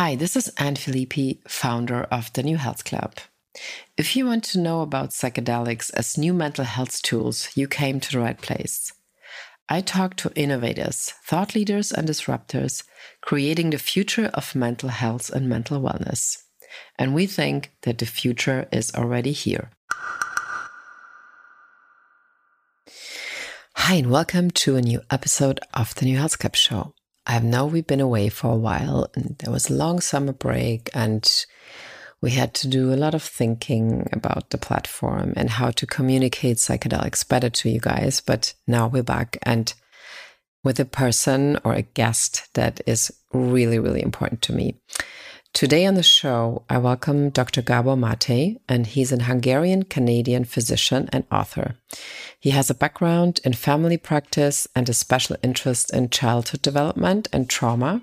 Hi, this is Anne Philippi, founder of the New Health Club. If you want to know about psychedelics as new mental health tools, you came to the right place. I talk to innovators, thought leaders, and disruptors creating the future of mental health and mental wellness. And we think that the future is already here. Hi, and welcome to a new episode of the New Health Club Show. I know we've been away for a while, and there was a long summer break, and we had to do a lot of thinking about the platform and how to communicate psychedelics better to you guys. But now we're back and with a person or a guest that is really, really important to me. Today on the show, I welcome Dr. Gabor Mate, and he's an Hungarian Canadian physician and author. He has a background in family practice and a special interest in childhood development and trauma,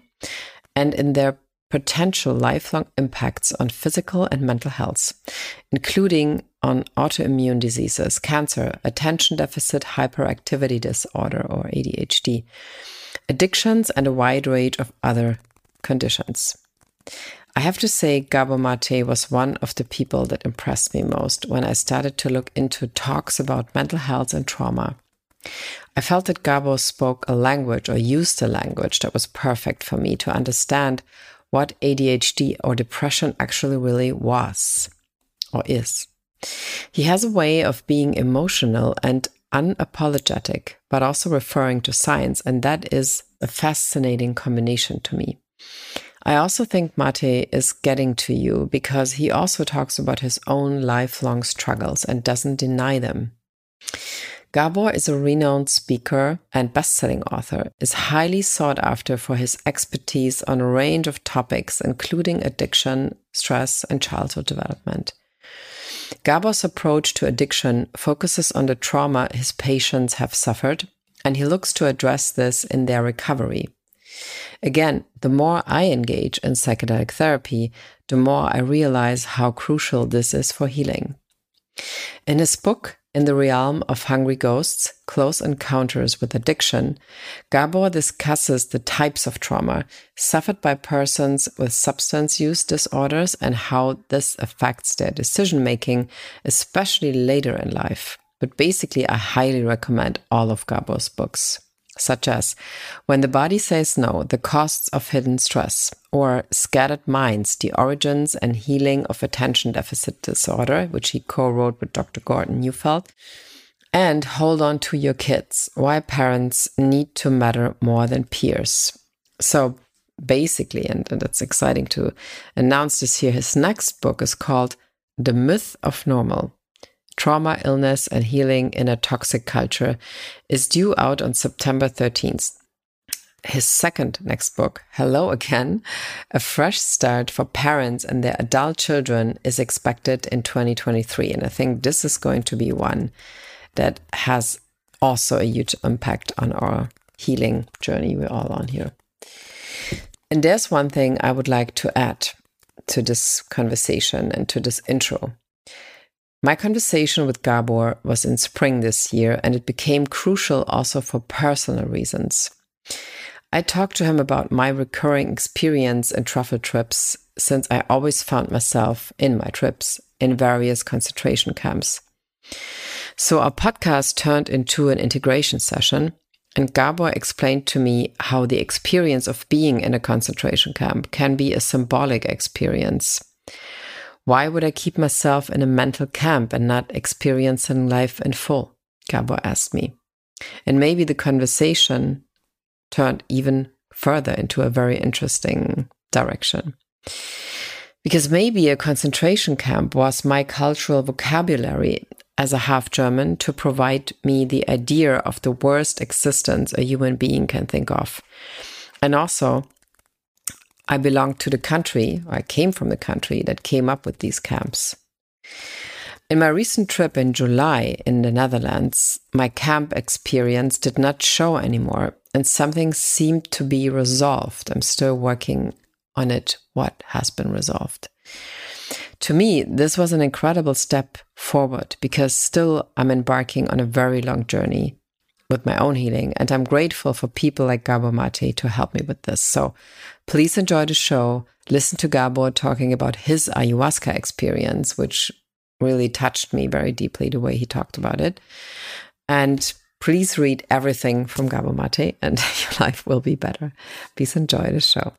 and in their potential lifelong impacts on physical and mental health, including on autoimmune diseases, cancer, attention deficit hyperactivity disorder or ADHD, addictions, and a wide range of other conditions. I have to say, Gabor Mate was one of the people that impressed me most when I started to look into talks about mental health and trauma. I felt that Gabor spoke a language or used a language that was perfect for me to understand what ADHD or depression actually really was or is. He has a way of being emotional and unapologetic, but also referring to science, and that is a fascinating combination to me. I also think Mate is getting to you because he also talks about his own lifelong struggles and doesn't deny them. Gabor is a renowned speaker and best-selling author, is highly sought after for his expertise on a range of topics including addiction, stress, and childhood development. Gabor's approach to addiction focuses on the trauma his patients have suffered, and he looks to address this in their recovery. Again, the more I engage in psychedelic therapy, the more I realize how crucial this is for healing. In his book, in the realm of hungry ghosts, close encounters with addiction, Gabor discusses the types of trauma suffered by persons with substance use disorders and how this affects their decision making, especially later in life. But basically, I highly recommend all of Gabor's books such as When the Body Says No, The Costs of Hidden Stress, or Scattered Minds, The Origins and Healing of Attention Deficit Disorder, which he co wrote with Dr. Gordon Neufeld, and Hold On to Your Kids, Why Parents Need to Matter More Than Peers. So basically, and, and it's exciting to announce this here, his next book is called The Myth of Normal Trauma, Illness, and Healing in a Toxic Culture, is due out on September 13th. His second next book, Hello Again, A Fresh Start for Parents and Their Adult Children, is expected in 2023. And I think this is going to be one that has also a huge impact on our healing journey we're all on here. And there's one thing I would like to add to this conversation and to this intro. My conversation with Gabor was in spring this year, and it became crucial also for personal reasons. I talked to him about my recurring experience in truffle trips since I always found myself in my trips in various concentration camps. So our podcast turned into an integration session, and Gabor explained to me how the experience of being in a concentration camp can be a symbolic experience why would I keep myself in a mental camp and not experiencing life in full? Gabor asked me. And maybe the conversation turned even further into a very interesting direction. Because maybe a concentration camp was my cultural vocabulary as a half German to provide me the idea of the worst existence a human being can think of. And also, I belonged to the country, or I came from the country that came up with these camps. In my recent trip in July in the Netherlands, my camp experience did not show anymore, and something seemed to be resolved. I'm still working on it, what has been resolved. To me, this was an incredible step forward because still I'm embarking on a very long journey with my own healing. And I'm grateful for people like Gabor Mate to help me with this. So please enjoy the show. Listen to Gabor talking about his ayahuasca experience, which really touched me very deeply the way he talked about it. And please read everything from Gabor Mate and your life will be better. Please enjoy the show.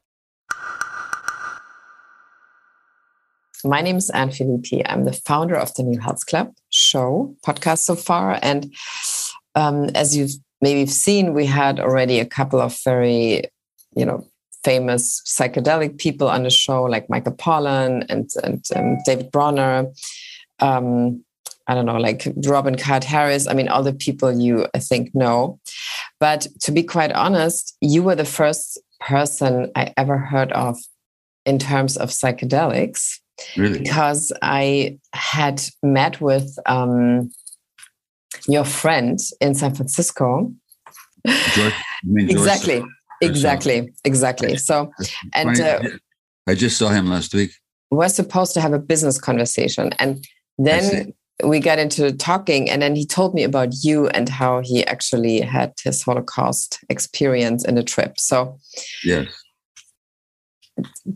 My name is Anne Philippi. I'm the founder of the New Health Club show podcast so far. And um, as you've maybe seen, we had already a couple of very, you know, famous psychedelic people on the show, like Michael Pollan and, and um, David Bronner. Um, I don't know, like Robin Carhart-Harris. I mean, all the people you, I think, know. But to be quite honest, you were the first person I ever heard of in terms of psychedelics. Really? Because I had met with um, your friend in San Francisco. George, George exactly, exactly, exactly. So, and uh, I just saw him last week. We're supposed to have a business conversation, and then we got into talking, and then he told me about you and how he actually had his Holocaust experience in the trip. So, yes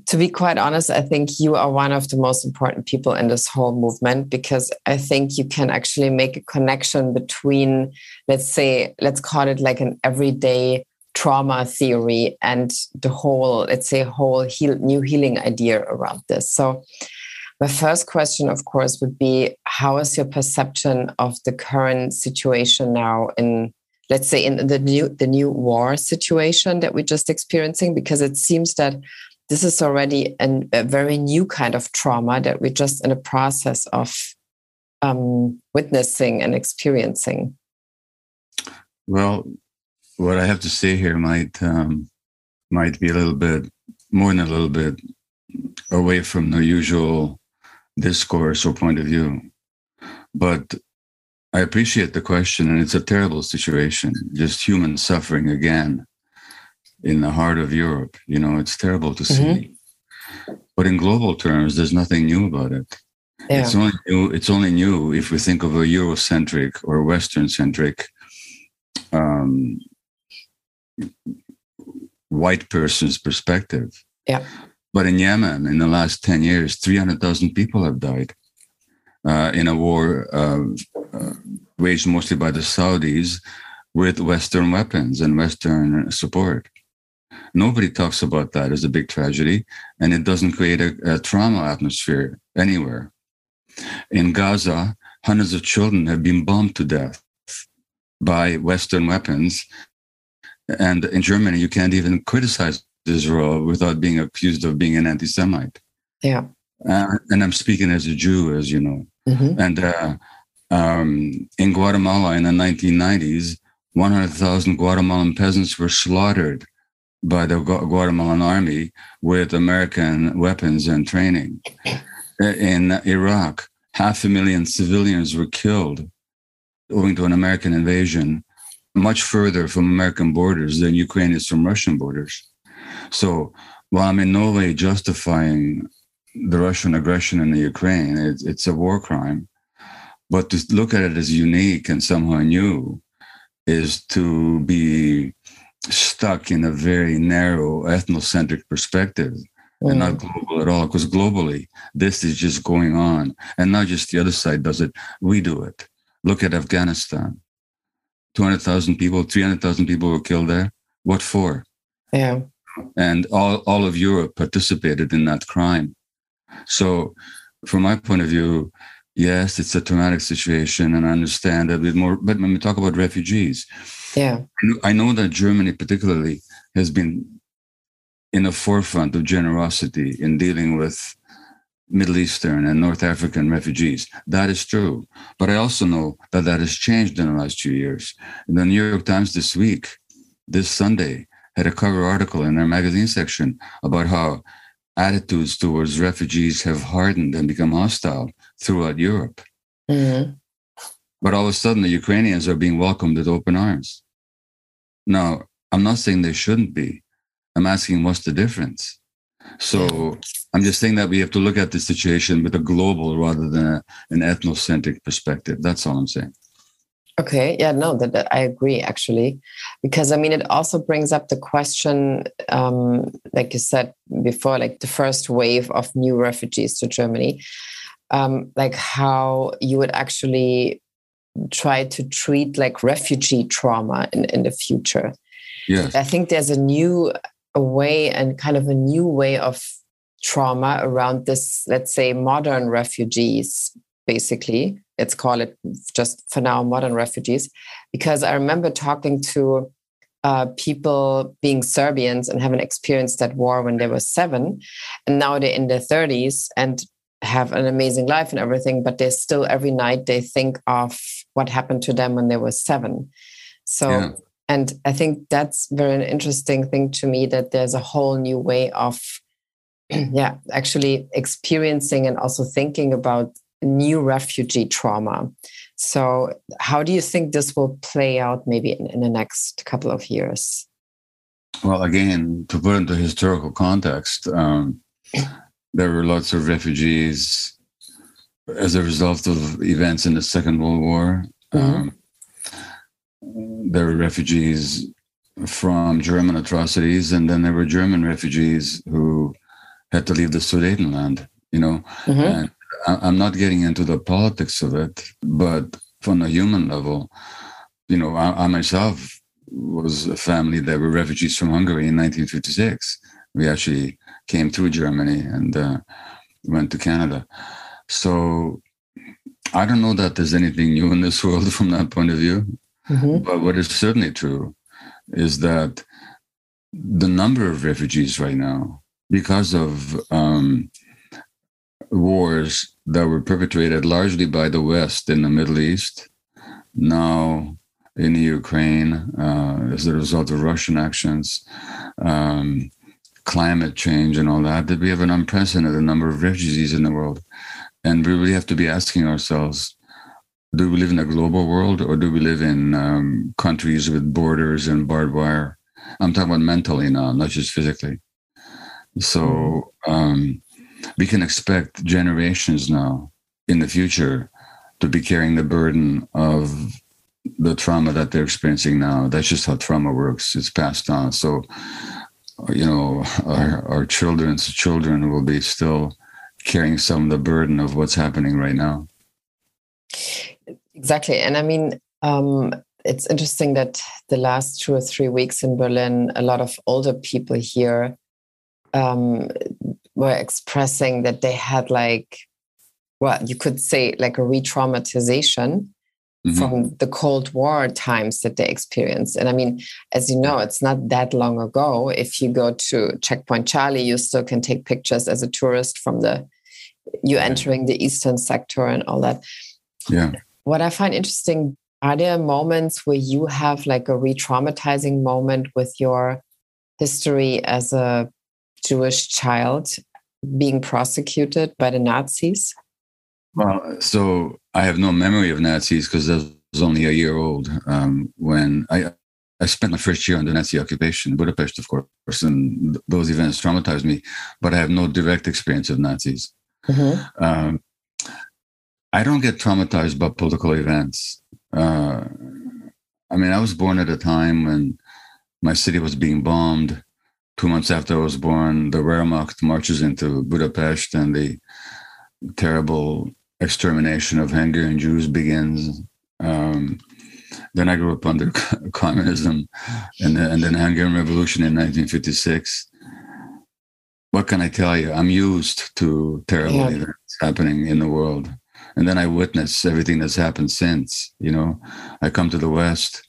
to be quite honest, I think you are one of the most important people in this whole movement because I think you can actually make a connection between, let's say, let's call it like an everyday trauma theory and the whole, let's say, whole heal, new healing idea around this. So, my first question, of course, would be how is your perception of the current situation now in let's say in the new the new war situation that we're just experiencing because it seems that this is already an, a very new kind of trauma that we're just in a process of um, witnessing and experiencing. Well, what I have to say here might um, might be a little bit more than a little bit away from the usual discourse or point of view, but I appreciate the question, and it's a terrible situation, just human suffering again in the heart of Europe. You know, it's terrible to see. Mm-hmm. But in global terms, there's nothing new about it. Yeah. It's only new. It's only new if we think of a Eurocentric or Western-centric um, white person's perspective. Yeah. But in Yemen, in the last ten years, three hundred thousand people have died uh, in a war uh, uh, waged mostly by the Saudis with Western weapons and Western support. Nobody talks about that as a big tragedy, and it doesn't create a, a trauma atmosphere anywhere. In Gaza, hundreds of children have been bombed to death by Western weapons. And in Germany, you can't even criticize Israel without being accused of being an anti Semite. Yeah. Uh, and I'm speaking as a Jew, as you know. Mm-hmm. And uh, um, in Guatemala in the 1990s, 100,000 Guatemalan peasants were slaughtered by the Guatemalan army with American weapons and training. In Iraq, half a million civilians were killed owing to an American invasion much further from American borders than Ukraine is from Russian borders. So while I'm in no way justifying the Russian aggression in the Ukraine, it's, it's a war crime. But to look at it as unique and somehow new is to be stuck in a very narrow ethnocentric perspective mm. and not mm. global at all. Because globally, this is just going on. And not just the other side does it, we do it. Look at Afghanistan 200,000 people, 300,000 people were killed there. What for? Yeah. And all, all of Europe participated in that crime. So, from my point of view, yes, it's a traumatic situation, and I understand a bit more. But when we talk about refugees, yeah. I know that Germany, particularly, has been in the forefront of generosity in dealing with Middle Eastern and North African refugees. That is true. But I also know that that has changed in the last few years. The New York Times this week, this Sunday, had a cover article in their magazine section about how attitudes towards refugees have hardened and become hostile throughout Europe. Mm-hmm. But all of a sudden, the Ukrainians are being welcomed with open arms. Now, I'm not saying they shouldn't be. I'm asking what's the difference? So I'm just saying that we have to look at the situation with a global rather than a, an ethnocentric perspective. That's all I'm saying. Okay. Yeah, no, that, that, I agree actually, because I mean, it also brings up the question, um, like you said before, like the first wave of new refugees to Germany, um, like how you would actually try to treat like refugee trauma in, in the future. Yes. I think there's a new a way and kind of a new way of trauma around this, let's say, modern refugees, basically. Let's call it just for now modern refugees. Because I remember talking to uh, people being Serbians and having experienced that war when they were seven, and now they're in their 30s and have an amazing life and everything, but they still every night they think of what happened to them when they were seven. So yeah. and i think that's very an interesting thing to me that there's a whole new way of yeah actually experiencing and also thinking about new refugee trauma. So how do you think this will play out maybe in, in the next couple of years? Well again to put into historical context um, there were lots of refugees as a result of events in the second world war mm-hmm. um, there were refugees from German atrocities, and then there were German refugees who had to leave the Sudetenland, you know. Mm-hmm. And I'm not getting into the politics of it, but from a human level, you know, I, I myself was a family that were refugees from Hungary in 1956. We actually came through Germany and uh, went to Canada. So I don't know that there's anything new in this world from that point of view. Mm-hmm. But what is certainly true is that the number of refugees right now, because of um, wars that were perpetrated largely by the West in the Middle East, now in the Ukraine uh, as a result of Russian actions, um, climate change, and all that, that we have an unprecedented number of refugees in the world. And we really have to be asking ourselves do we live in a global world or do we live in um, countries with borders and barbed wire? I'm talking about mentally now, not just physically. So um, we can expect generations now in the future to be carrying the burden of the trauma that they're experiencing now. That's just how trauma works. It's passed on. So, you know, our, our children's children will be still carrying some of the burden of what's happening right now. Exactly. And I mean, um, it's interesting that the last two or three weeks in Berlin, a lot of older people here um, were expressing that they had like, well, you could say like a re traumatization. Mm-hmm. From the Cold War times that they experienced. And I mean, as you know, it's not that long ago. If you go to Checkpoint Charlie, you still can take pictures as a tourist from the you entering the eastern sector and all that. Yeah what I find interesting are there moments where you have like a re traumatizing moment with your history as a Jewish child being prosecuted by the Nazis? Well, so I have no memory of Nazis because I was only a year old um, when I I spent my first year under Nazi occupation, Budapest, of course, and those events traumatized me. But I have no direct experience of Nazis. Mm-hmm. Um, I don't get traumatized by political events. Uh, I mean, I was born at a time when my city was being bombed. Two months after I was born, the Wehrmacht marches into Budapest and the terrible extermination of Hungarian Jews begins. Um, then I grew up under communism and, the, and then Hungarian Revolution in 1956. What can I tell you? I'm used to terrible yeah. events happening in the world and then I witness everything that's happened since. You know, I come to the West,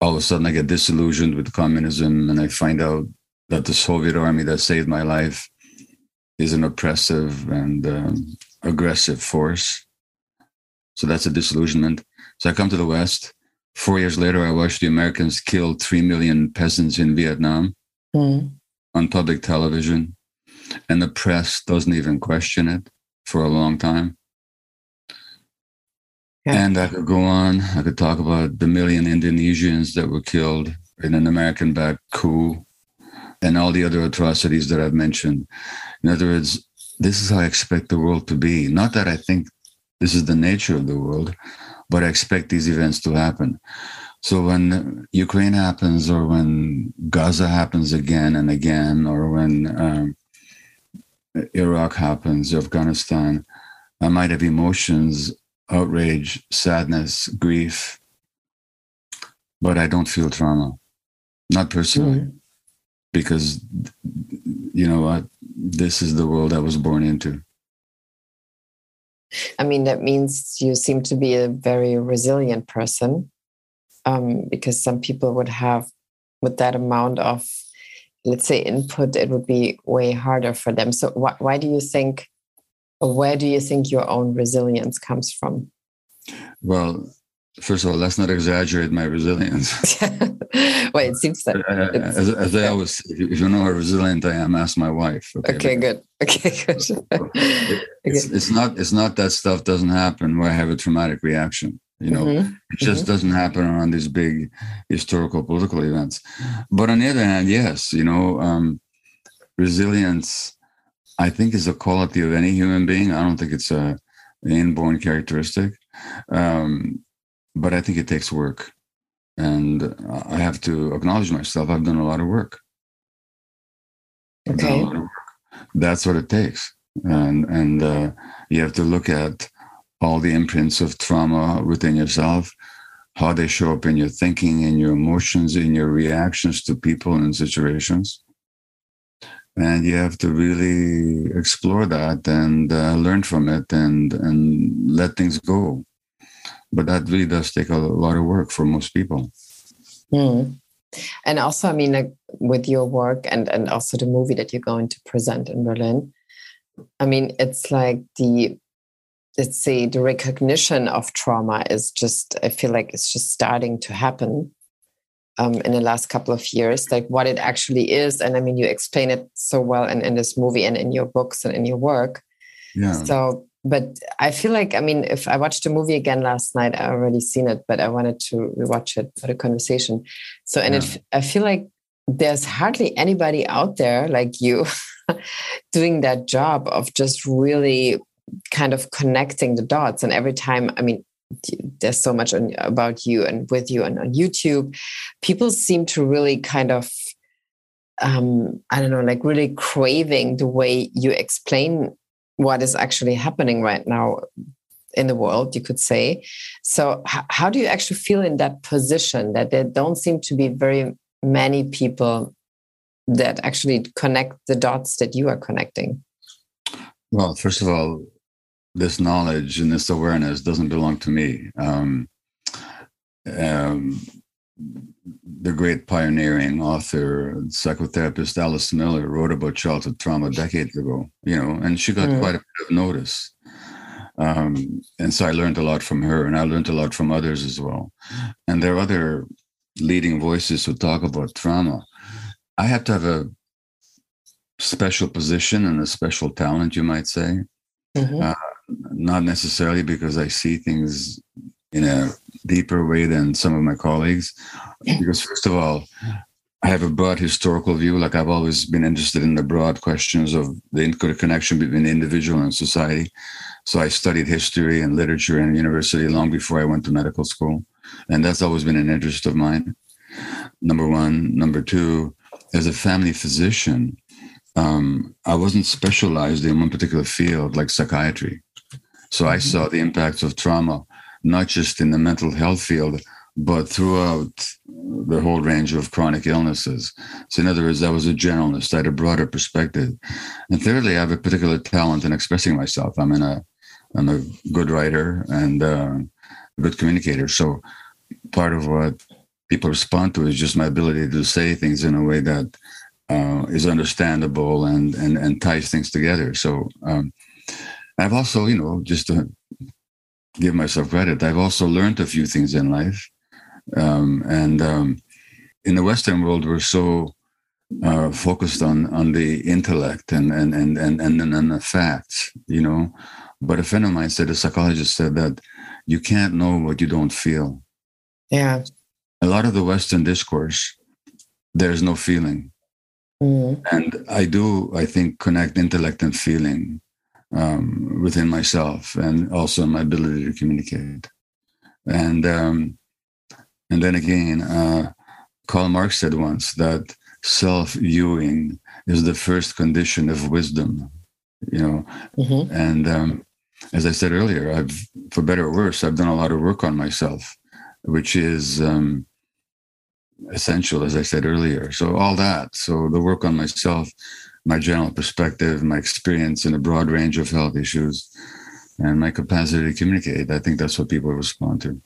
all of a sudden I get disillusioned with communism, and I find out that the Soviet army that saved my life is an oppressive and um, aggressive force. So that's a disillusionment. So I come to the West. Four years later, I watched the Americans kill 3 million peasants in Vietnam mm. on public television. And the press doesn't even question it for a long time. Yeah. And I could go on. I could talk about the million Indonesians that were killed in an American backed coup and all the other atrocities that I've mentioned. In other words, this is how I expect the world to be. Not that I think this is the nature of the world, but I expect these events to happen. So when Ukraine happens, or when Gaza happens again and again, or when um, Iraq happens, Afghanistan, I might have emotions, outrage, sadness, grief, but I don't feel trauma, not personally. Mm-hmm because you know what this is the world i was born into. I mean that means you seem to be a very resilient person um, because some people would have with that amount of let's say input it would be way harder for them. So wh- why do you think or where do you think your own resilience comes from? Well First of all, let's not exaggerate my resilience. well, it seems that as, as I always say, if you know how resilient I am, ask my wife. Okay, okay good. Okay, good. it, it's, it's, not it's not that stuff doesn't happen where I have a traumatic reaction. You know, mm-hmm. it just mm-hmm. doesn't happen around these big historical political events. But on the other hand, yes, you know, um, resilience, I think, is a quality of any human being. I don't think it's a an inborn characteristic. Um, but I think it takes work. And I have to acknowledge myself. I've done a lot of work. Okay. Of work. That's what it takes. And, and uh, you have to look at all the imprints of trauma within yourself, how they show up in your thinking, in your emotions, in your reactions to people and situations. And you have to really explore that and uh, learn from it and, and let things go but that really does take a lot of work for most people. Mm. And also, I mean, like with your work and and also the movie that you're going to present in Berlin, I mean, it's like the let's say the recognition of trauma is just I feel like it's just starting to happen um, in the last couple of years, like what it actually is. And I mean, you explain it so well in, in this movie and in your books and in your work. Yeah. So but I feel like I mean, if I watched the movie again last night, I already seen it, but I wanted to rewatch it for the conversation. So, and yeah. it, I feel like there's hardly anybody out there like you doing that job of just really kind of connecting the dots. And every time, I mean, there's so much on, about you and with you and on YouTube, people seem to really kind of um, I don't know, like really craving the way you explain what is actually happening right now in the world, you could say. So, how do you actually feel in that position that there don't seem to be very many people that actually connect the dots that you are connecting? Well, first of all, this knowledge and this awareness doesn't belong to me. Um, um, the great pioneering author, psychotherapist Alice Miller wrote about childhood trauma decades ago, you know, and she got mm. quite a bit of notice. Um, and so I learned a lot from her, and I learned a lot from others as well. And there are other leading voices who talk about trauma. I have to have a special position and a special talent, you might say. Mm-hmm. Uh, not necessarily because I see things in a deeper way than some of my colleagues. Because, first of all, I have a broad historical view. Like I've always been interested in the broad questions of the interconnection between the individual and society. So I studied history and literature in university long before I went to medical school. And that's always been an interest of mine. Number one. Number two, as a family physician, um, I wasn't specialized in one particular field like psychiatry. So I mm-hmm. saw the impacts of trauma not just in the mental health field, but throughout the whole range of chronic illnesses. So, in other words, I was a generalist. I had a broader perspective. And thirdly, I have a particular talent in expressing myself. I'm in a, I'm a good writer and uh, a good communicator. So, part of what people respond to is just my ability to say things in a way that uh, is understandable and, and and ties things together. So um, I've also, you know, just to give myself credit, I've also learned a few things in life. Um, and um, in the Western world, we're so uh, focused on on the intellect and and and and and, and the facts, you know. But a friend of mine said, a psychologist said that you can't know what you don't feel. Yeah. A lot of the Western discourse, there's no feeling. Mm. And I do, I think, connect intellect and feeling um, within myself and also my ability to communicate. And um, and then again, uh, Karl Marx said once that self-viewing is the first condition of wisdom. You know, mm-hmm. and um, as I said earlier, I've, for better or worse, I've done a lot of work on myself, which is um, essential, as I said earlier. So all that, so the work on myself, my general perspective, my experience in a broad range of health issues, and my capacity to communicate. I think that's what people respond to.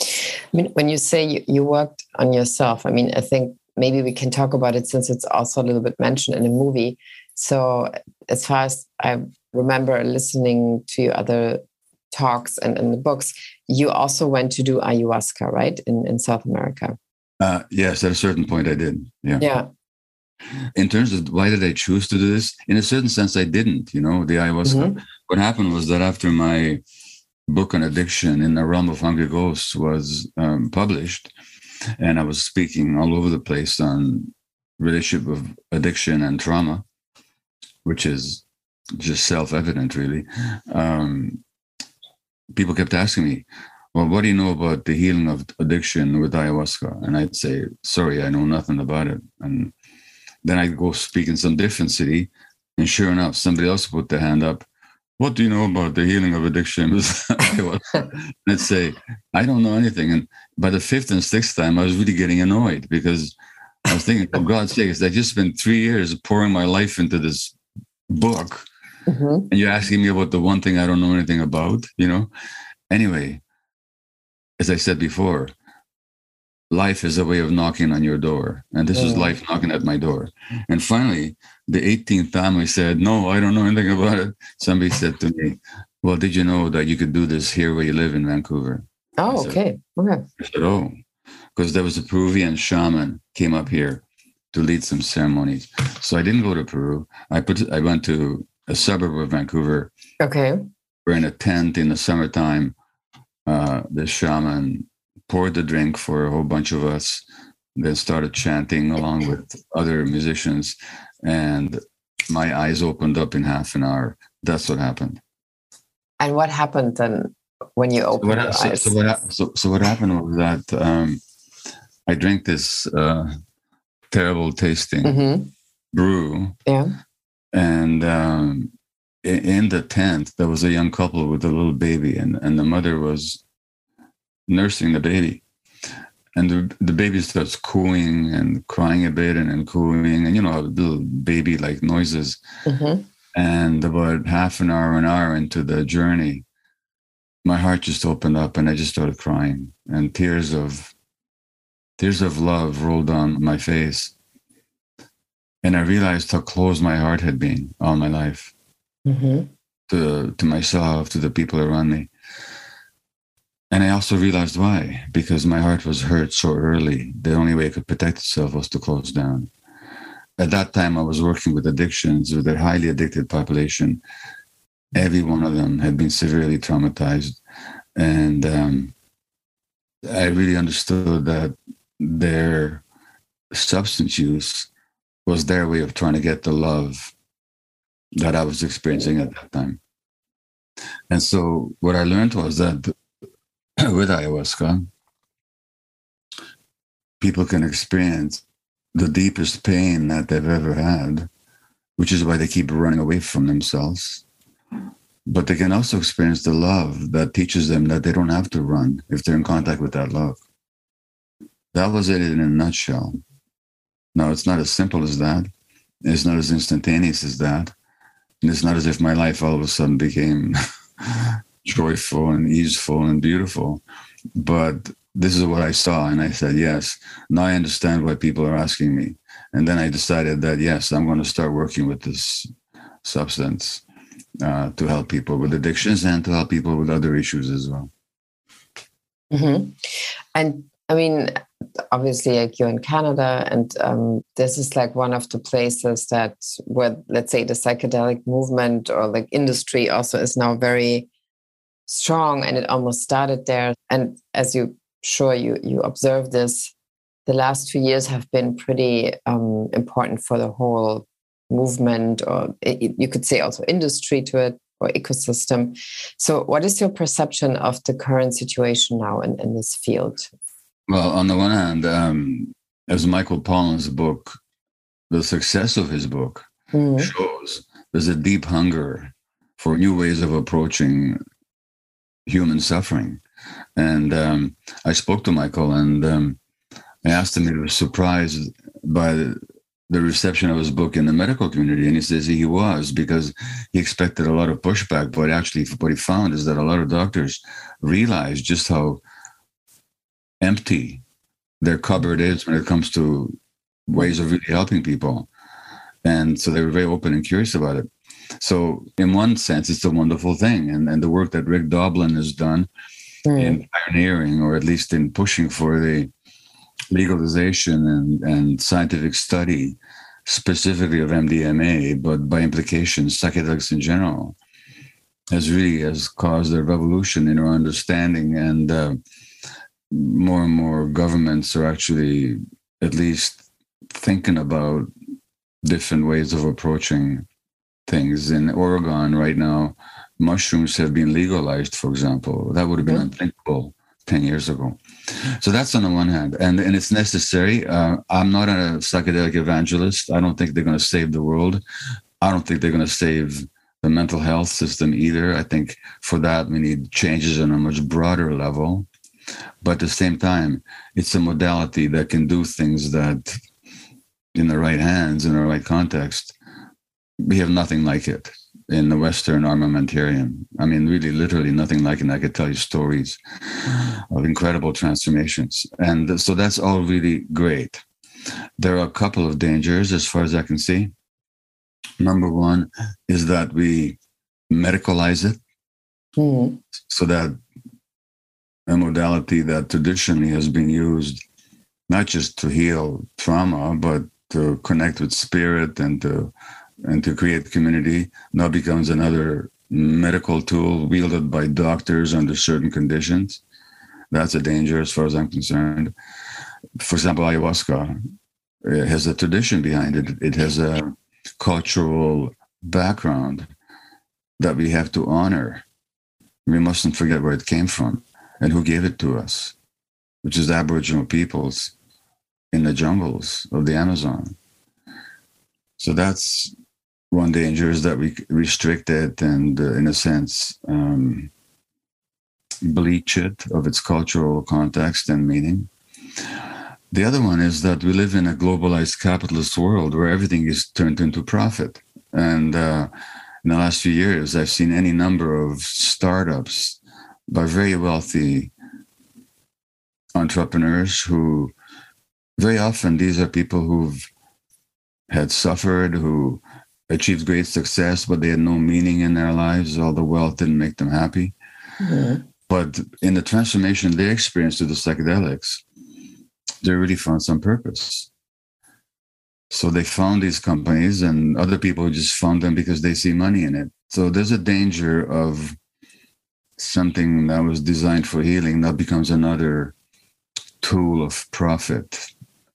I mean, when you say you, you worked on yourself, I mean, I think maybe we can talk about it since it's also a little bit mentioned in the movie. So, as far as I remember listening to your other talks and in the books, you also went to do ayahuasca, right, in, in South America? Uh, yes, at a certain point I did. Yeah. Yeah. In terms of why did I choose to do this? In a certain sense, I didn't. You know, the ayahuasca. Mm-hmm. What happened was that after my book on addiction in the realm of hungry ghosts was um, published, and I was speaking all over the place on relationship of addiction and trauma, which is just self-evident, really. Um, people kept asking me, "Well, what do you know about the healing of addiction with ayahuasca?" And I'd say, "Sorry, I know nothing about it." And then I'd go speak in some different city, and sure enough, somebody else put their hand up. What do you know about the healing of addiction Let's say, "I don't know anything." And by the fifth and sixth time, I was really getting annoyed because I was thinking, "For God's sake, I just spent three years pouring my life into this book." mm-hmm. and you're asking me about the one thing I don't know anything about, you know? Anyway, as I said before, life is a way of knocking on your door. And this is life knocking at my door. And finally, the 18th time I said, No, I don't know anything about it. Somebody said to me, Well, did you know that you could do this here where you live in Vancouver? Oh, said, okay. Okay. I said, Oh, because there was a Peruvian shaman came up here to lead some ceremonies. So I didn't go to Peru. I put I went to a suburb of Vancouver. Okay. We're in a tent in the summertime. Uh, the shaman poured the drink for a whole bunch of us, then started chanting along with other musicians. And my eyes opened up in half an hour. That's what happened. And what happened then when you opened so what, so, eyes? So what, so, so what happened was that um, I drank this uh, terrible tasting mm-hmm. brew. Yeah. And um, in the tent, there was a young couple with a little baby, and, and the mother was nursing the baby. And the, the baby starts cooing and crying a bit and, and cooing, and you know, little baby like noises. Mm-hmm. And about half an hour, an hour into the journey, my heart just opened up and I just started crying, and tears of tears of love rolled down my face. And I realized how closed my heart had been all my life mm-hmm. to, to myself, to the people around me. And I also realized why, because my heart was hurt so early. The only way it could protect itself was to close down. At that time, I was working with addictions, with a highly addicted population. Every one of them had been severely traumatized. And um, I really understood that their substance use was their way of trying to get the love that I was experiencing at that time. And so what I learned was that with ayahuasca, people can experience the deepest pain that they've ever had, which is why they keep running away from themselves. But they can also experience the love that teaches them that they don't have to run if they're in contact with that love. That was it in a nutshell. Now, it's not as simple as that. It's not as instantaneous as that. And it's not as if my life all of a sudden became joyful and easeful and beautiful. But this is what I saw. And I said, yes. Now I understand why people are asking me. And then I decided that, yes, I'm going to start working with this substance uh, to help people with addictions and to help people with other issues as well. Mm-hmm. And I mean, obviously, like you're in Canada, and um, this is like one of the places that where, let's say, the psychedelic movement or like industry also is now very strong, and it almost started there. And as you sure you you observe this, the last two years have been pretty um, important for the whole movement, or it, you could say also industry to it or ecosystem. So, what is your perception of the current situation now in, in this field? Well, on the one hand, um, as Michael Pollan's book, the success of his book mm-hmm. shows, there's a deep hunger for new ways of approaching human suffering. And um, I spoke to Michael and um, I asked him if he was surprised by the, the reception of his book in the medical community. And he says he was because he expected a lot of pushback. But actually, what he found is that a lot of doctors realized just how empty their cupboard is when it comes to ways of really helping people. And so they were very open and curious about it. So, in one sense, it's a wonderful thing. And, and the work that Rick Doblin has done mm. in pioneering, or at least in pushing for the legalization and, and scientific study, specifically of MDMA, but by implication, psychedelics in general, has really has caused a revolution in our understanding. And uh, more and more governments are actually at least thinking about different ways of approaching things. In Oregon right now, mushrooms have been legalized, for example. That would have been unthinkable 10 years ago. So that's on the one hand, and, and it's necessary. Uh, I'm not a psychedelic evangelist. I don't think they're going to save the world. I don't think they're going to save the mental health system either. I think for that, we need changes on a much broader level. But at the same time, it's a modality that can do things that, in the right hands, in the right context, we have nothing like it in the Western armamentarium. I mean, really, literally nothing like it. And I could tell you stories of incredible transformations. And so that's all really great. There are a couple of dangers as far as I can see. Number one is that we medicalize it mm-hmm. so that a modality that traditionally has been used not just to heal trauma, but to connect with spirit and to and to create community now becomes another medical tool wielded by doctors under certain conditions. That's a danger as far as I'm concerned. For example, ayahuasca has a tradition behind it. It has a cultural background that we have to honor. We mustn't forget where it came from and who gave it to us, which is Aboriginal peoples in the jungles of the Amazon. So that's one danger is that we restrict it and, uh, in a sense, um, bleach it of its cultural context and meaning. The other one is that we live in a globalized capitalist world where everything is turned into profit. And uh, in the last few years, I've seen any number of startups by very wealthy entrepreneurs who very often these are people who've had suffered, who achieved great success, but they had no meaning in their lives. All the wealth didn't make them happy. Mm-hmm. But in the transformation they experienced through the psychedelics, they really found some purpose. So they found these companies, and other people just found them because they see money in it. So there's a danger of something that was designed for healing that becomes another tool of profit.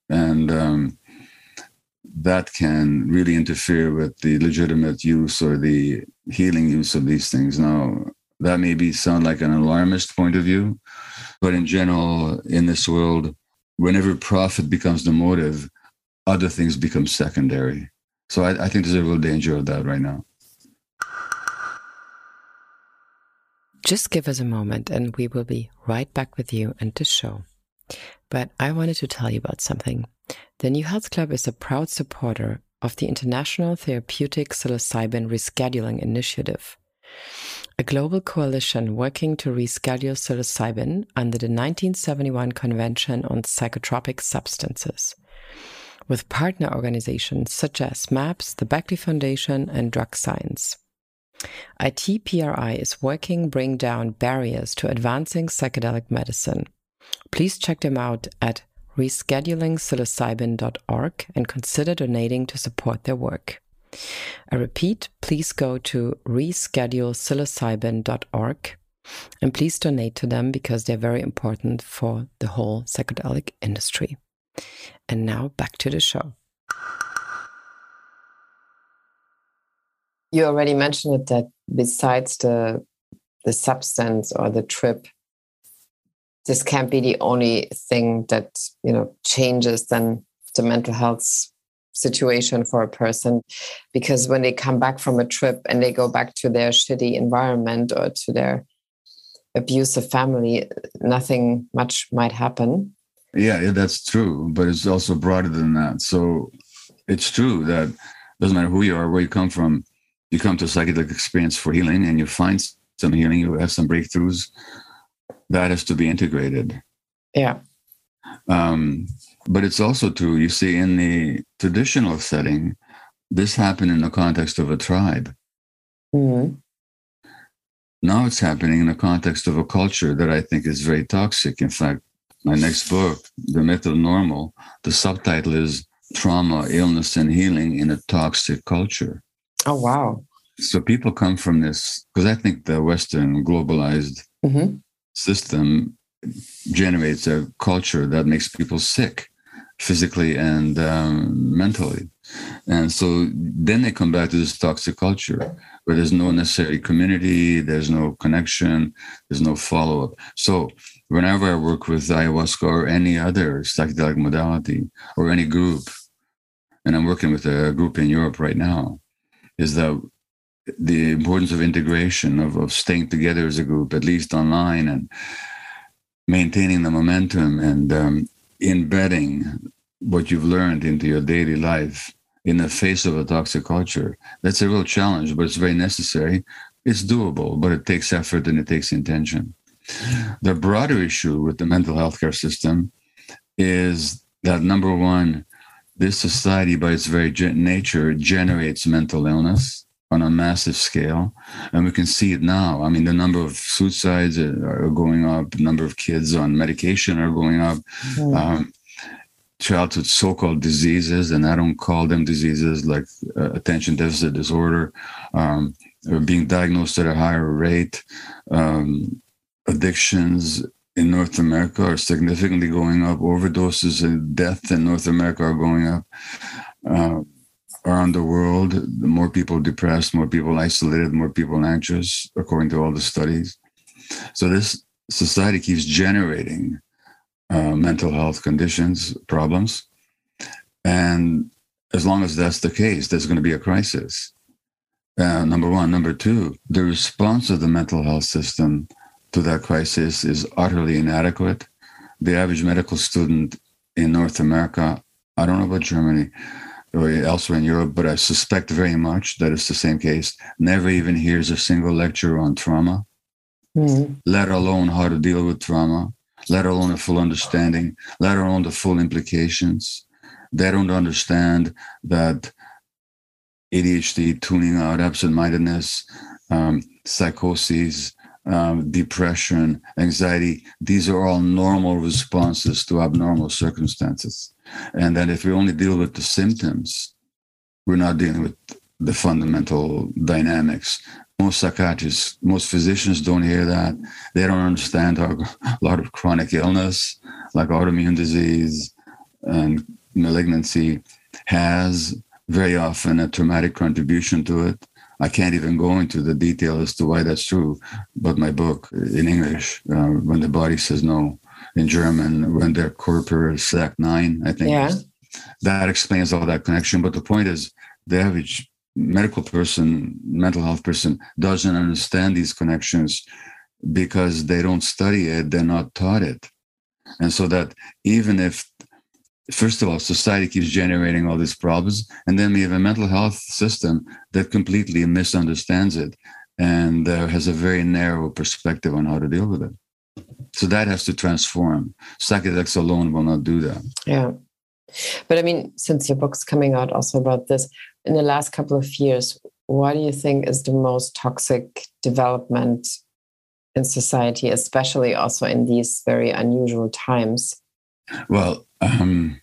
And um, that can really interfere with the legitimate use or the healing use of these things. Now, that may be sound like an alarmist point of view, but in general, in this world, whenever profit becomes the motive, other things become secondary. So I, I think there's a real danger of that right now. Just give us a moment and we will be right back with you and the show. But I wanted to tell you about something. The New Health Club is a proud supporter of the International Therapeutic Psilocybin Rescheduling Initiative. a global coalition working to reschedule psilocybin under the 1971 Convention on Psychotropic Substances, with partner organizations such as MAPS, the Beckley Foundation, and Drug Science. ITPRI is working bring down barriers to advancing psychedelic medicine. Please check them out at reschedulingpsilocybin.org and consider donating to support their work. I repeat, please go to reschedulepsilocybin.org and please donate to them because they're very important for the whole psychedelic industry. And now back to the show. You already mentioned it that besides the the substance or the trip, this can't be the only thing that you know changes then the mental health situation for a person. Because when they come back from a trip and they go back to their shitty environment or to their abusive family nothing much might happen. Yeah that's true but it's also broader than that. So it's true that doesn't matter who you are where you come from you come to a psychedelic experience for healing and you find some healing you have some breakthroughs that has to be integrated yeah um, but it's also true, you see, in the traditional setting, this happened in the context of a tribe. Mm-hmm. Now it's happening in the context of a culture that I think is very toxic. In fact, my next book, The Myth of Normal, the subtitle is Trauma, Illness, and Healing in a Toxic Culture. Oh, wow. So people come from this, because I think the Western globalized mm-hmm. System generates a culture that makes people sick physically and um, mentally. And so then they come back to this toxic culture where there's no necessary community, there's no connection, there's no follow up. So whenever I work with ayahuasca or any other psychedelic modality or any group, and I'm working with a group in Europe right now, is that the importance of integration, of, of staying together as a group, at least online, and maintaining the momentum and um, embedding what you've learned into your daily life in the face of a toxic culture. That's a real challenge, but it's very necessary. It's doable, but it takes effort and it takes intention. The broader issue with the mental health care system is that number one, this society, by its very nature, generates mental illness on a massive scale. And we can see it now. I mean, the number of suicides are going up, the number of kids on medication are going up. Mm. Um, childhood so-called diseases, and I don't call them diseases like uh, attention deficit disorder, um, are being diagnosed at a higher rate. Um, addictions in North America are significantly going up. Overdoses and death in North America are going up. Uh, around the world, the more people depressed, more people isolated, more people anxious, according to all the studies. So this society keeps generating uh, mental health conditions, problems. And as long as that's the case, there's going to be a crisis. Uh, number one. Number two, the response of the mental health system to that crisis is utterly inadequate. The average medical student in North America, I don't know about Germany, or elsewhere in Europe, but I suspect very much that it's the same case. Never even hears a single lecture on trauma, mm-hmm. let alone how to deal with trauma, let alone a full understanding, let alone the full implications. They don't understand that ADHD, tuning out, absent mindedness, um, psychoses, um, depression, anxiety, these are all normal responses to abnormal circumstances. And that if we only deal with the symptoms, we're not dealing with the fundamental dynamics. Most psychiatrists, most physicians don't hear that. They don't understand how a lot of chronic illness, like autoimmune disease and malignancy, has very often a traumatic contribution to it. I can't even go into the detail as to why that's true, but my book in English, uh, When the Body Says No, in German, Wenn der Körper sagt Nein, I think yeah. that explains all that connection. But the point is, the average medical person, mental health person, doesn't understand these connections because they don't study it, they're not taught it. And so that even if first of all, society keeps generating all these problems, and then we have a mental health system that completely misunderstands it and uh, has a very narrow perspective on how to deal with it. So that has to transform. Psychedelics alone will not do that. Yeah. But I mean, since your book's coming out also about this, in the last couple of years, what do you think is the most toxic development in society, especially also in these very unusual times? Well, um,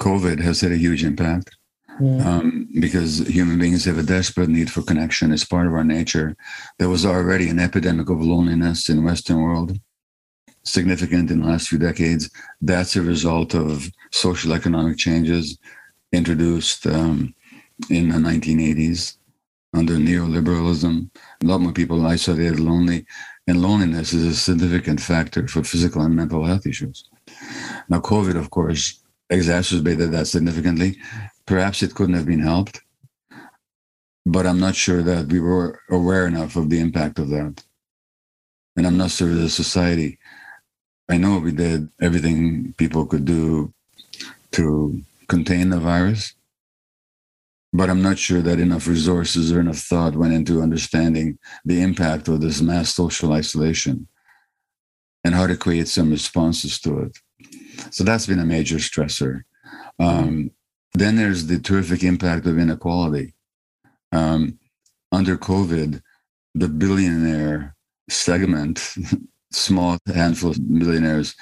COVID has had a huge impact. Um, because human beings have a desperate need for connection. It's part of our nature. There was already an epidemic of loneliness in the Western world, significant in the last few decades. That's a result of social economic changes introduced um, in the 1980s under neoliberalism. A lot more people isolated, lonely, and loneliness is a significant factor for physical and mental health issues. Now, COVID, of course, exacerbated that significantly Perhaps it couldn't have been helped, but I'm not sure that we were aware enough of the impact of that. And I'm not sure the society, I know we did everything people could do to contain the virus, but I'm not sure that enough resources or enough thought went into understanding the impact of this mass social isolation and how to create some responses to it. So that's been a major stressor. Um, then there's the terrific impact of inequality. Um, under COVID, the billionaire segment, small handful of millionaires,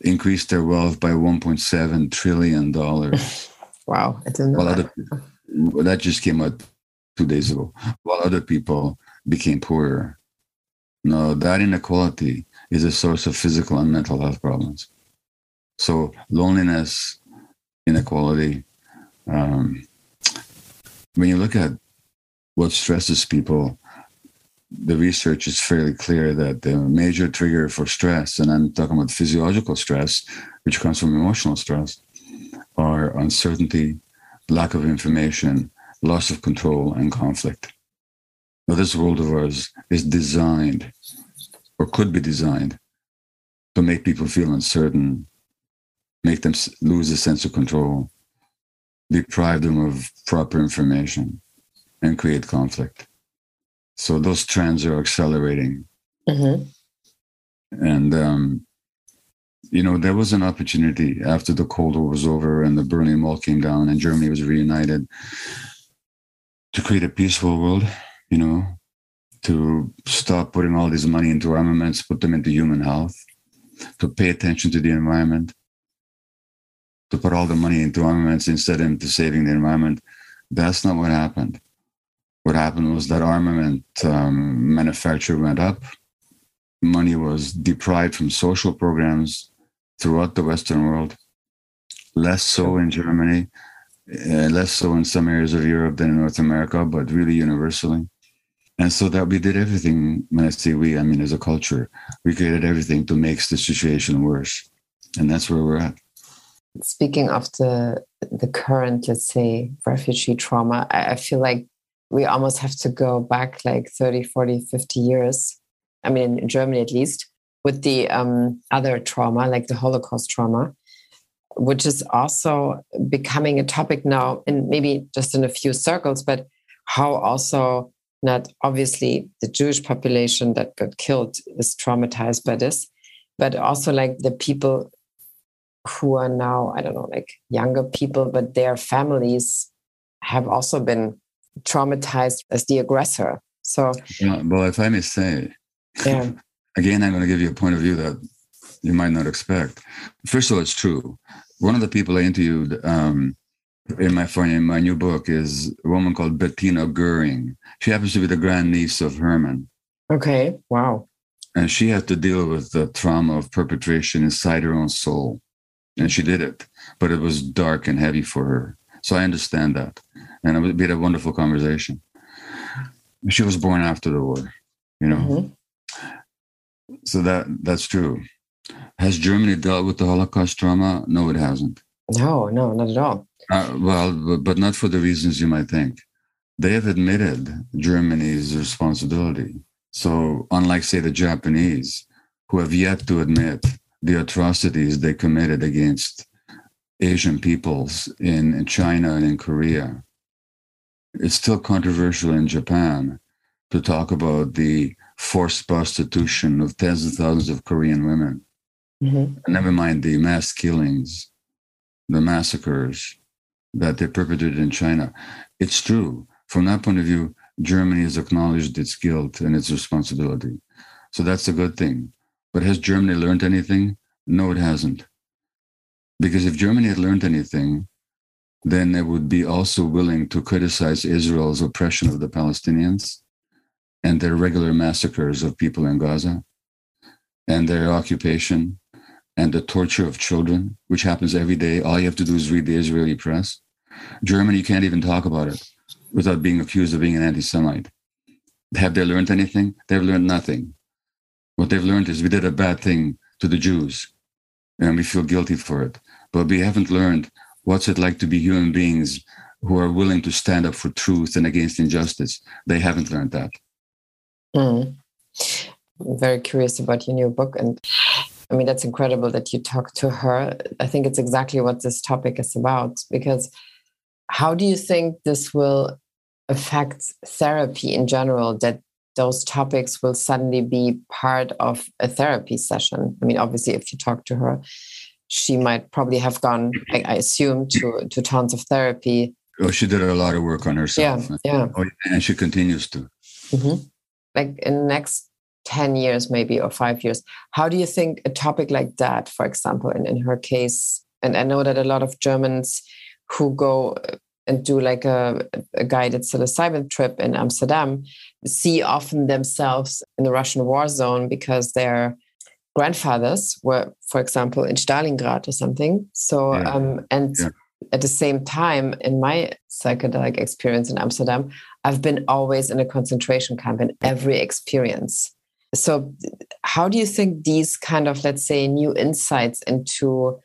increased their wealth by 1.7 trillion dollars. wow, I didn't know that. That just came out two days ago. While other people became poorer. No, that inequality is a source of physical and mental health problems. So loneliness, inequality. Um, when you look at what stresses people, the research is fairly clear that the major trigger for stress, and I'm talking about physiological stress, which comes from emotional stress, are uncertainty, lack of information, loss of control, and conflict. Now, this world of ours is designed, or could be designed, to make people feel uncertain, make them lose a sense of control, deprive them of proper information, and create conflict. So those trends are accelerating. Mm-hmm. And, um, you know, there was an opportunity after the Cold War was over and the Berlin Wall came down and Germany was reunited to create a peaceful world, you know, to stop putting all this money into armaments, put them into human health, to pay attention to the environment, to put all the money into armaments instead of into saving the environment. That's not what happened. What happened was that armament um, manufacture went up. Money was deprived from social programs throughout the Western world, less so in Germany, uh, less so in some areas of Europe than in North America, but really universally. And so that we did everything. When I say we, I mean as a culture, we created everything to make the situation worse. And that's where we're at speaking of the the current let's say refugee trauma I, I, feel like we almost have to go back like 30 40 50 years i mean in germany at least with the um, other trauma like the holocaust trauma which is also becoming a topic now and maybe just in a few circles but how also not obviously the jewish population that got killed is traumatized by this but also like the people who are now, I don't know, like younger people, but their families have also been traumatized as the aggressor. So, yeah, well, if I may say, yeah. again, I'm going to give you a point of view that you might not expect. First of all, it's true. One of the people I interviewed um, in my in my new book is a woman called Bettina Goering. She happens to be the grandniece of Hermann. Okay. Wow. And she had to deal with the trauma of perpetration inside her own soul and she did it, but it was dark and heavy for her. So I understand that, and it we had a wonderful conversation. She was born after the war, you know. Mm-hmm. So that that's true. Has Germany dealt with the Holocaust trauma? No, it hasn't. No, no, not at all. Uh, well, but, but not for the reasons you might think. They have admitted Germany's responsibility. So, unlike, say, the Japanese, who have yet to admit the atrocities they committed against Asian peoples in, in China and in Korea. it's still controversial in Japan to talk about the forced prostitution of tens of thousands of Korean women. Mm-hmm. Never mind the mass killings, the massacres that they perpetrated in China. It's true. From that point of view, Germany has acknowledged its guilt and its responsibility. So that's a good thing. But has Germany learned anything? No, it hasn't. Because if Germany had learned anything, then it would be also willing to criticize Israel's oppression of the Palestinians and their regular massacres of people in Gaza and their occupation and the torture of children, which happens every day. All you have to do is read the Israeli press. Germany, can't even talk about it without being accused of being an anti Semite. Have they learned anything? They've learned nothing. What they've learned is we did a bad thing to the Jews and we feel guilty for it. But we haven't learned what's it like to be human beings who are willing to stand up for truth and against injustice. They haven't learned that. Mm. I'm very curious about your new book. And I mean, that's incredible that you talk to her. I think it's exactly what this topic is about. Because how do you think this will affect therapy in general? That those topics will suddenly be part of a therapy session. I mean, obviously, if you talk to her, she might probably have gone, I, I assume, to to tons of therapy. Oh, she did a lot of work on herself. Yeah, yeah. Oh, and she continues to. Mm-hmm. Like in the next 10 years, maybe, or five years, how do you think a topic like that, for example, in, in her case, and I know that a lot of Germans who go and do like a, a guided psilocybin trip in Amsterdam see often themselves in the Russian war zone because their grandfathers were, for example, in Stalingrad or something. So, yeah. um, and yeah. at the same time, in my psychedelic experience in Amsterdam, I've been always in a concentration camp in every experience. So, how do you think these kind of, let's say, new insights into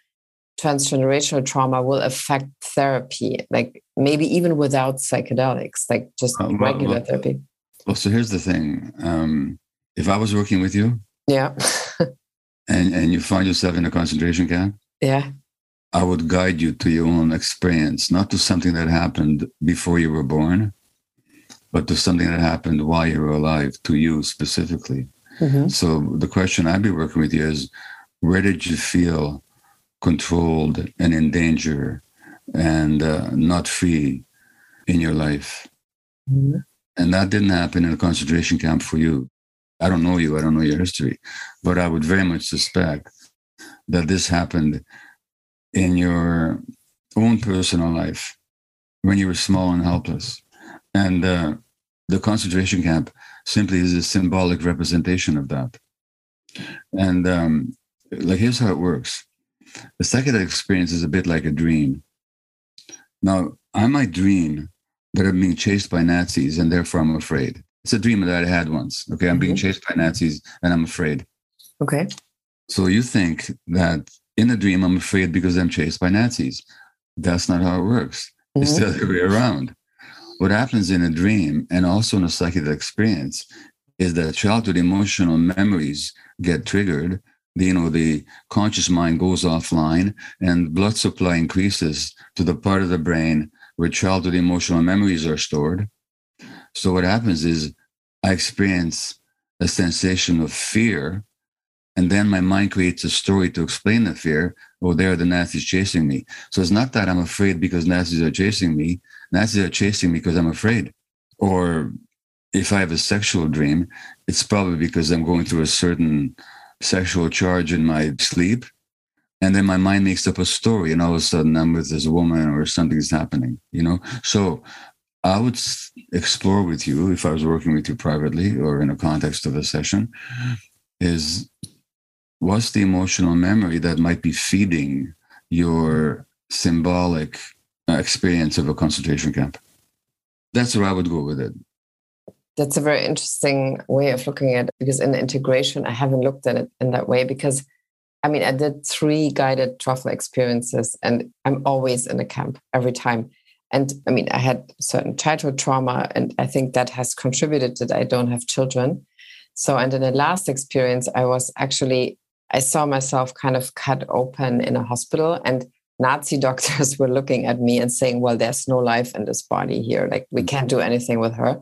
transgenerational trauma will affect therapy, like maybe even without psychedelics, like just uh, well, regular well, therapy? Well, so here's the thing. Um, if I was working with you, yeah, and and you find yourself in a concentration camp, yeah, I would guide you to your own experience, not to something that happened before you were born, but to something that happened while you were alive, to you specifically. Mm-hmm. So the question I'd be working with you is, where did you feel controlled and in danger and uh, not free in your life. Mm-hmm. And that didn't happen in a concentration camp for you. I don't know you, I don't know your history, but I would very much suspect that this happened in your own personal life when you were small and helpless. And uh, the concentration camp simply is a symbolic representation of that. And um, like, here's how it works the psychedelic experience is a bit like a dream. Now, I might dream that I'm being chased by Nazis and therefore I'm afraid. It's a dream that I had once. Okay, I'm mm-hmm. being chased by Nazis and I'm afraid. Okay. So you think that in a dream I'm afraid because I'm chased by Nazis. That's not how it works. Mm-hmm. It's the other way around. What happens in a dream and also in a psychedelic experience is that childhood emotional memories get triggered you know the conscious mind goes offline and blood supply increases to the part of the brain where childhood emotional memories are stored. So what happens is i experience a sensation of fear and then my mind creates a story to explain the fear. Oh there are the nazis chasing me. So it's not that i'm afraid because nazis are chasing me. Nazis are chasing me because i'm afraid. Or if i have a sexual dream it's probably because i'm going through a certain sexual charge in my sleep. And then my mind makes up a story, and all of a sudden I'm with this woman or something's happening, you know? So I would explore with you, if I was working with you privately or in a context of a session, is what's the emotional memory that might be feeding your symbolic uh, experience of a concentration camp? That's where I would go with it. That's a very interesting way of looking at it because in integration, I haven't looked at it in that way because I mean, I did three guided truffle experiences and I'm always in a camp every time. And I mean, I had certain childhood trauma, and I think that has contributed that I don't have children. So, and in the last experience, I was actually, I saw myself kind of cut open in a hospital. And Nazi doctors were looking at me and saying, Well, there's no life in this body here. Like, we mm. can't do anything with her.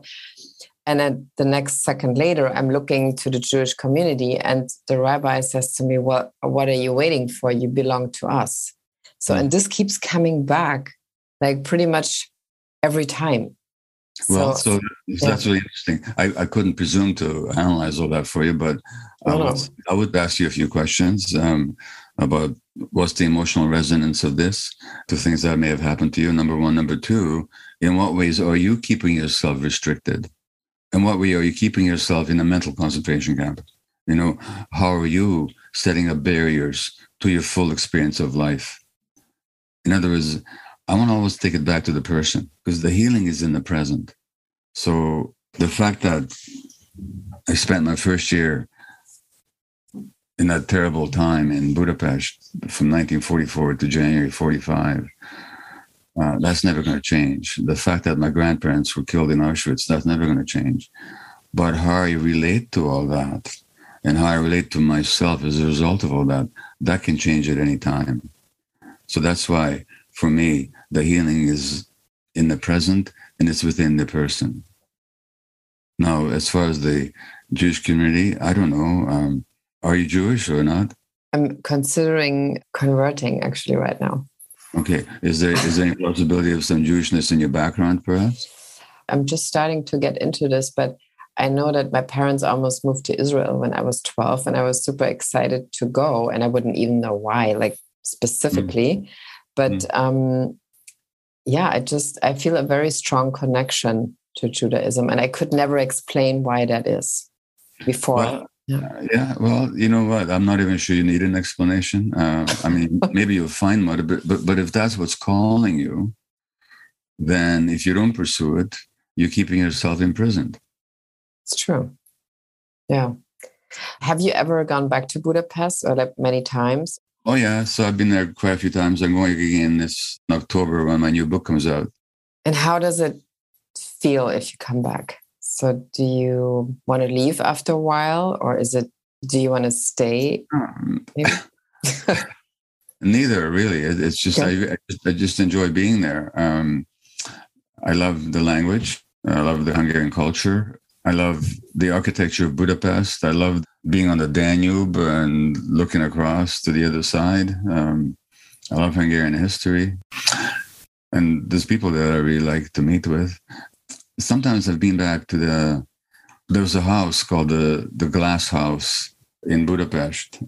And then the next second later, I'm looking to the Jewish community, and the rabbi says to me, Well, what are you waiting for? You belong to us. So, and this keeps coming back like pretty much every time. Well, so, so that's yeah. really interesting. I, I couldn't presume to analyze all that for you, but I, would, I would ask you a few questions um, about what's the emotional resonance of this to things that may have happened to you. Number one. Number two, in what ways are you keeping yourself restricted? In what way are you keeping yourself in a mental concentration camp? You know, how are you setting up barriers to your full experience of life? In other words, I want to always take it back to the person because the healing is in the present. So the fact that I spent my first year in that terrible time in Budapest from 1944 to January 45, uh, that's never going to change. The fact that my grandparents were killed in Auschwitz, that's never going to change. But how I relate to all that and how I relate to myself as a result of all that, that can change at any time. So that's why, for me, the healing is in the present and it's within the person. Now, as far as the Jewish community, I don't know. Um, are you Jewish or not? I'm considering converting actually right now. Okay. Is there is there any possibility of some Jewishness in your background, perhaps? I'm just starting to get into this, but I know that my parents almost moved to Israel when I was 12, and I was super excited to go, and I wouldn't even know why, like specifically. Mm. But mm. Um, yeah, I just I feel a very strong connection to Judaism, and I could never explain why that is before. Well, yeah. yeah, well, you know what? I'm not even sure you need an explanation. Uh, I mean, maybe you'll find one, but, but but if that's what's calling you, then if you don't pursue it, you're keeping yourself imprisoned. It's true. Yeah. Have you ever gone back to Budapest or like many times? Oh yeah, so I've been there quite a few times. I'm going again this October when my new book comes out. And how does it feel if you come back? So, do you want to leave after a while, or is it? Do you want to stay? Um, neither, really. It's just okay. I, I, just I, just enjoy being there. Um, I love the language. I love the Hungarian culture. I love the architecture of Budapest. I love being on the Danube and looking across to the other side. Um, I love Hungarian history. And there's people that I really like to meet with sometimes I've been back to the there was a house called the the Glass House in Budapest,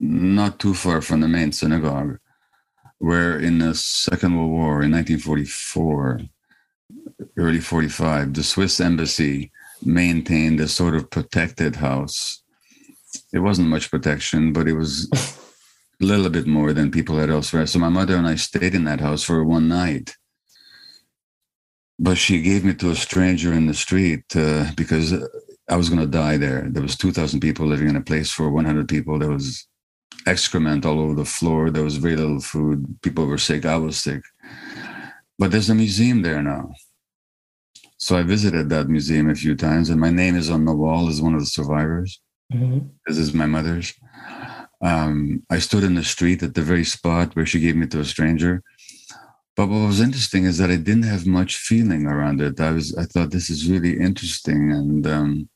not too far from the main synagogue, where in the Second World War in 1944, early 45, the Swiss embassy maintained a sort of protected house. It wasn't much protection, but it was a little bit more than people had elsewhere. So my mother and I stayed in that house for one night but she gave me to a stranger in the street uh, because I was going to die there. There was 2,000 people living in a place for 100 people. There was excrement all over the floor. There was very little food. People were sick. I was sick. But there's a museum there now. So I visited that museum a few times, and my name is on the wall as one of the survivors. Mm-hmm. This is my mother's. Um, I stood in the street at the very spot where she gave me to a stranger but what was interesting is that I didn't have much feeling around it. I was, I thought this is really interesting, and um,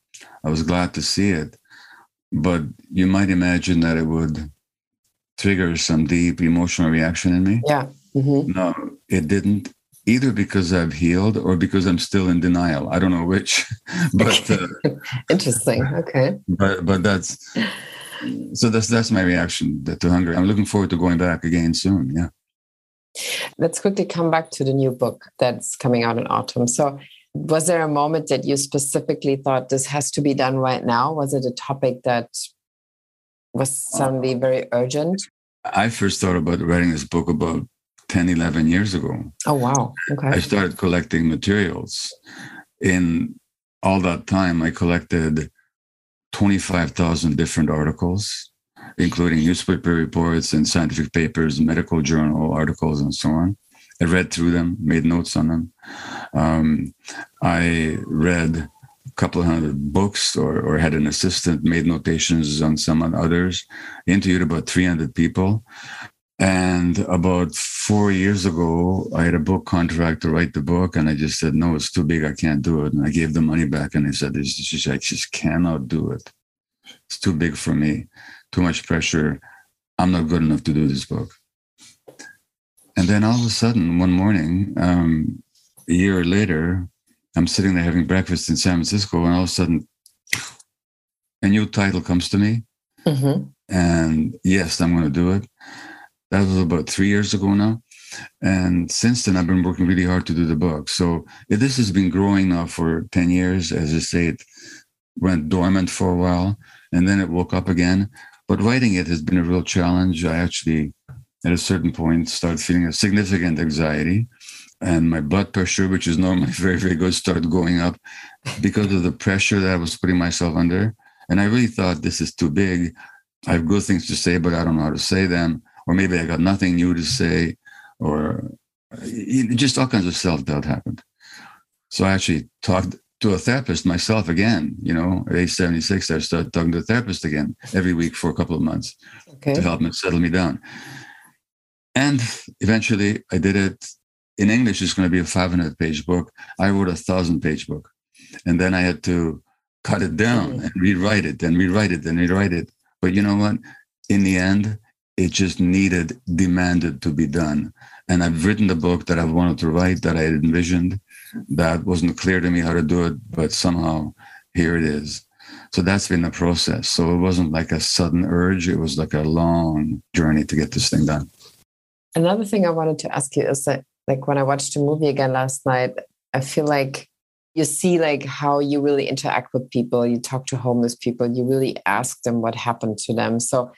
I was glad to see it. But you might imagine that it would trigger some deep emotional reaction in me. Yeah. Mm-hmm. No, it didn't. Either because I've healed or because I'm still in denial. I don't know which. but uh, interesting. Okay. But but that's so that's that's my reaction to Hungary. I'm looking forward to going back again soon. Yeah. Let's quickly come back to the new book that's coming out in autumn. So, was there a moment that you specifically thought this has to be done right now? Was it a topic that was suddenly uh, very urgent? I first thought about writing this book about 10, 11 years ago. Oh, wow. Okay. I started collecting materials. In all that time, I collected 25,000 different articles including newspaper reports and scientific papers, medical journal articles, and so on. I read through them, made notes on them. Um, I read a couple hundred books or, or had an assistant, made notations on some and others, interviewed about 300 people. And about four years ago, I had a book contract to write the book, and I just said, "No, it's too big. I can't do it." And I gave the money back, and I said, "This just, I just cannot do it. It's too big for me. Too much pressure. I'm not good enough to do this book." And then all of a sudden, one morning, um, a year later, I'm sitting there having breakfast in San Francisco, and all of a sudden, a new title comes to me. Mm-hmm. And yes, I'm going to do it. That was about three years ago now. And since then, I've been working really hard to do the book. So this has been growing now for 10 years. As I say, it went dormant for a while and then it woke up again. But writing it has been a real challenge. I actually, at a certain point, started feeling a significant anxiety. And my blood pressure, which is normally very, very good, started going up because of the pressure that I was putting myself under. And I really thought this is too big. I have good things to say, but I don't know how to say them. Or maybe I got nothing new to say, or uh, just all kinds of self doubt happened. So I actually talked to a therapist myself again. You know, at age 76, I started talking to a therapist again every week for a couple of months okay. to help me settle me down. And eventually I did it. In English, it's going to be a 500 page book. I wrote a thousand page book. And then I had to cut it down mm-hmm. and rewrite it and rewrite it and rewrite it. But you know what? In the end, it just needed, demanded to be done. And I've written the book that I've wanted to write, that I had envisioned, that wasn't clear to me how to do it, but somehow here it is. So that's been the process. So it wasn't like a sudden urge, it was like a long journey to get this thing done. Another thing I wanted to ask you is that, like, when I watched the movie again last night, I feel like you see like how you really interact with people you talk to homeless people you really ask them what happened to them so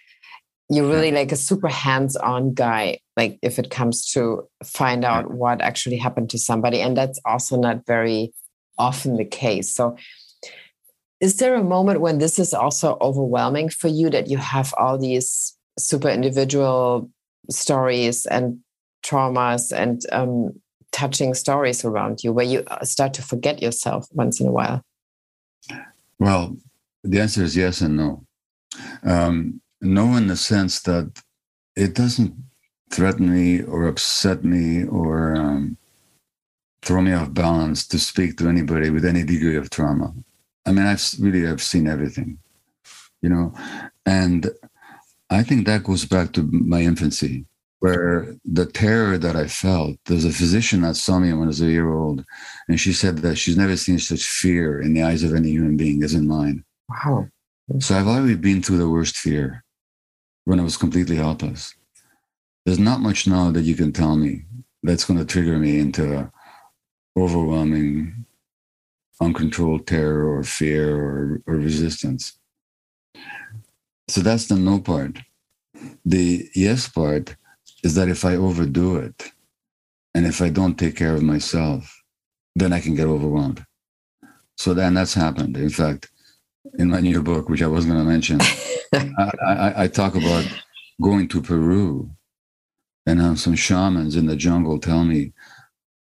you're really like a super hands-on guy like if it comes to find out what actually happened to somebody and that's also not very often the case so is there a moment when this is also overwhelming for you that you have all these super individual stories and traumas and um, touching stories around you where you uh, start to forget yourself once in a while? Well, the answer is yes and no. Um, no, in the sense that it doesn't threaten me or upset me or um, throw me off balance to speak to anybody with any degree of trauma. I mean, I've really I've seen everything, you know, and I think that goes back to my infancy where the terror that I felt, there's a physician that saw me when I was a year old, and she said that she's never seen such fear in the eyes of any human being as in mine. Wow. So I've already been through the worst fear when I was completely helpless. There's not much now that you can tell me that's going to trigger me into overwhelming, uncontrolled terror or fear or, or resistance. So that's the no part. The yes part is that if I overdo it and if I don't take care of myself, then I can get overwhelmed. So then that's happened. In fact, in my new book, which I was going to mention, I, I, I, talk about going to Peru and how some shamans in the jungle tell me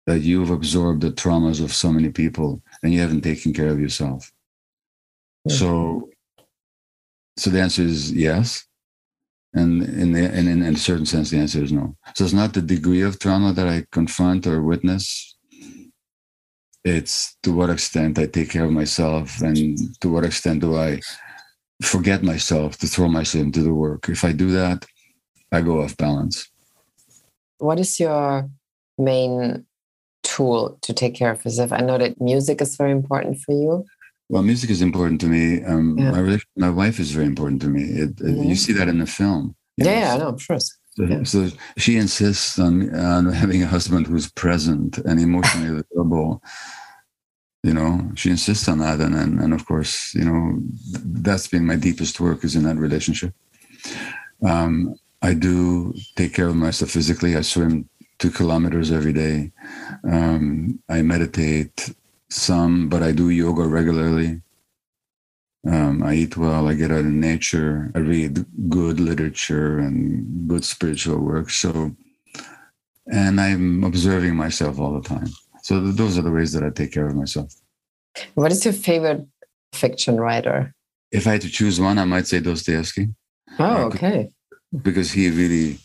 that you've absorbed the traumas of so many people and you haven't taken care of yourself. Mm-hmm. So, so the answer is yes. And in, the, and in, in a certain sense, the answer is no. So it's not the degree of trauma that I confront or witness. It's to what extent I take care of myself and to what extent do I forget myself to throw myself into the work. If I do that, I go off balance. What is your main tool to take care of yourself? I know that music is very important for you. Well, music is important to me. Um, yeah. my, my wife is very important to me. It, mm-hmm. You see that in the film. Yeah, know? yeah, I know, of course. So, so, she insists on, on having a husband who's present and emotionally available. You know, she insists on that, and, and and of course, you know, that's been my deepest work is in that relationship. Um, I do take care of myself physically. I swim two kilometers every day. Um, I meditate some, but I do yoga regularly. Um, I eat well. I get out in nature. I read good literature and good spiritual work. So, and I'm observing myself all the time. So those are the ways that I take care of myself. What is your favorite fiction writer? If I had to choose one, I might say Dostoevsky. Oh, okay. Because he really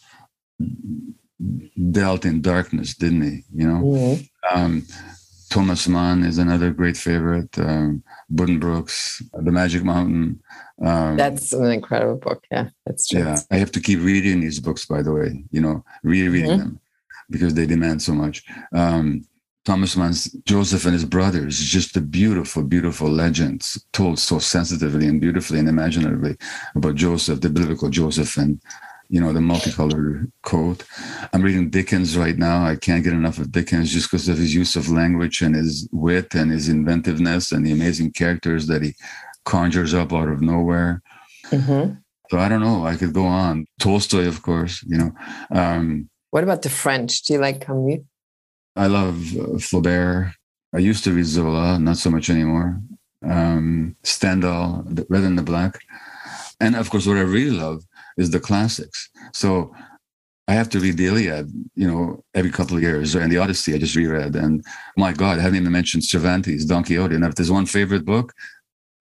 dealt in darkness, didn't he? You know, mm-hmm. um, Thomas Mann is another great favorite. Um, Buddenbrooks, The Magic Mountain. Um, that's an incredible book. Yeah, that's true. Yeah, I have to keep reading these books, by the way. You know, rereading mm-hmm. them because they demand so much. Um, Thomas Mann's Joseph and his brothers, is just a beautiful, beautiful legend told so sensitively and beautifully and imaginatively about Joseph, the biblical Joseph, and you know the multicolored coat. I'm reading Dickens right now. I can't get enough of Dickens just because of his use of language and his wit and his inventiveness and the amazing characters that he conjures up out of nowhere. Mm-hmm. So I don't know. I could go on. Tolstoy, of course. You know. Um, what about the French? Do you like Camus? I love uh, Flaubert. I used to read Zola, not so much anymore. Um, Stendhal, Red and the Black. And of course, what I really love is the classics. So I have to read the Iliad, you know, every couple of years, and the Odyssey I just reread. And my God, I haven't even mentioned Cervantes, Don Quixote. And if there's one favorite book,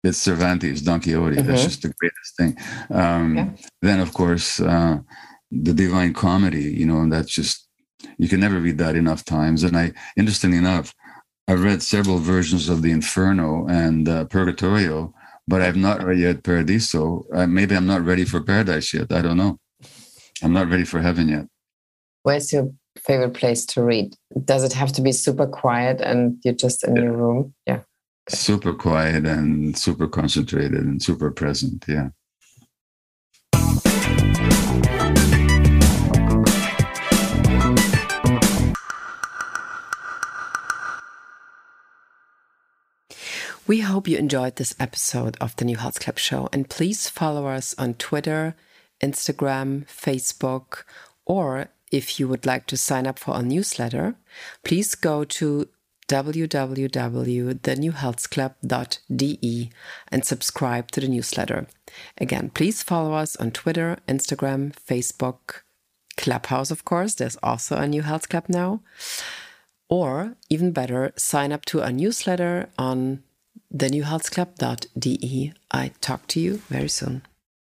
it's Cervantes, Don Quixote. Mm-hmm. That's just the greatest thing. Um, yeah. Then, of course, uh, the Divine Comedy, you know, and that's just you can never read that enough times. And I, interestingly enough, I've read several versions of the Inferno and uh, Purgatorio, but I've not read yet Paradiso. Uh, maybe I'm not ready for paradise yet. I don't know. I'm not ready for heaven yet. Where's your favorite place to read? Does it have to be super quiet and you're just in yeah. your room? Yeah. Super quiet and super concentrated and super present. Yeah. We hope you enjoyed this episode of the New Health Club Show, and please follow us on Twitter, Instagram, Facebook, or if you would like to sign up for our newsletter, please go to www.thenewhealthclub.de and subscribe to the newsletter. Again, please follow us on Twitter, Instagram, Facebook, Clubhouse, of course. There's also a new health club now. Or even better, sign up to our newsletter on thenewhealthclub.de. I talk to you very soon.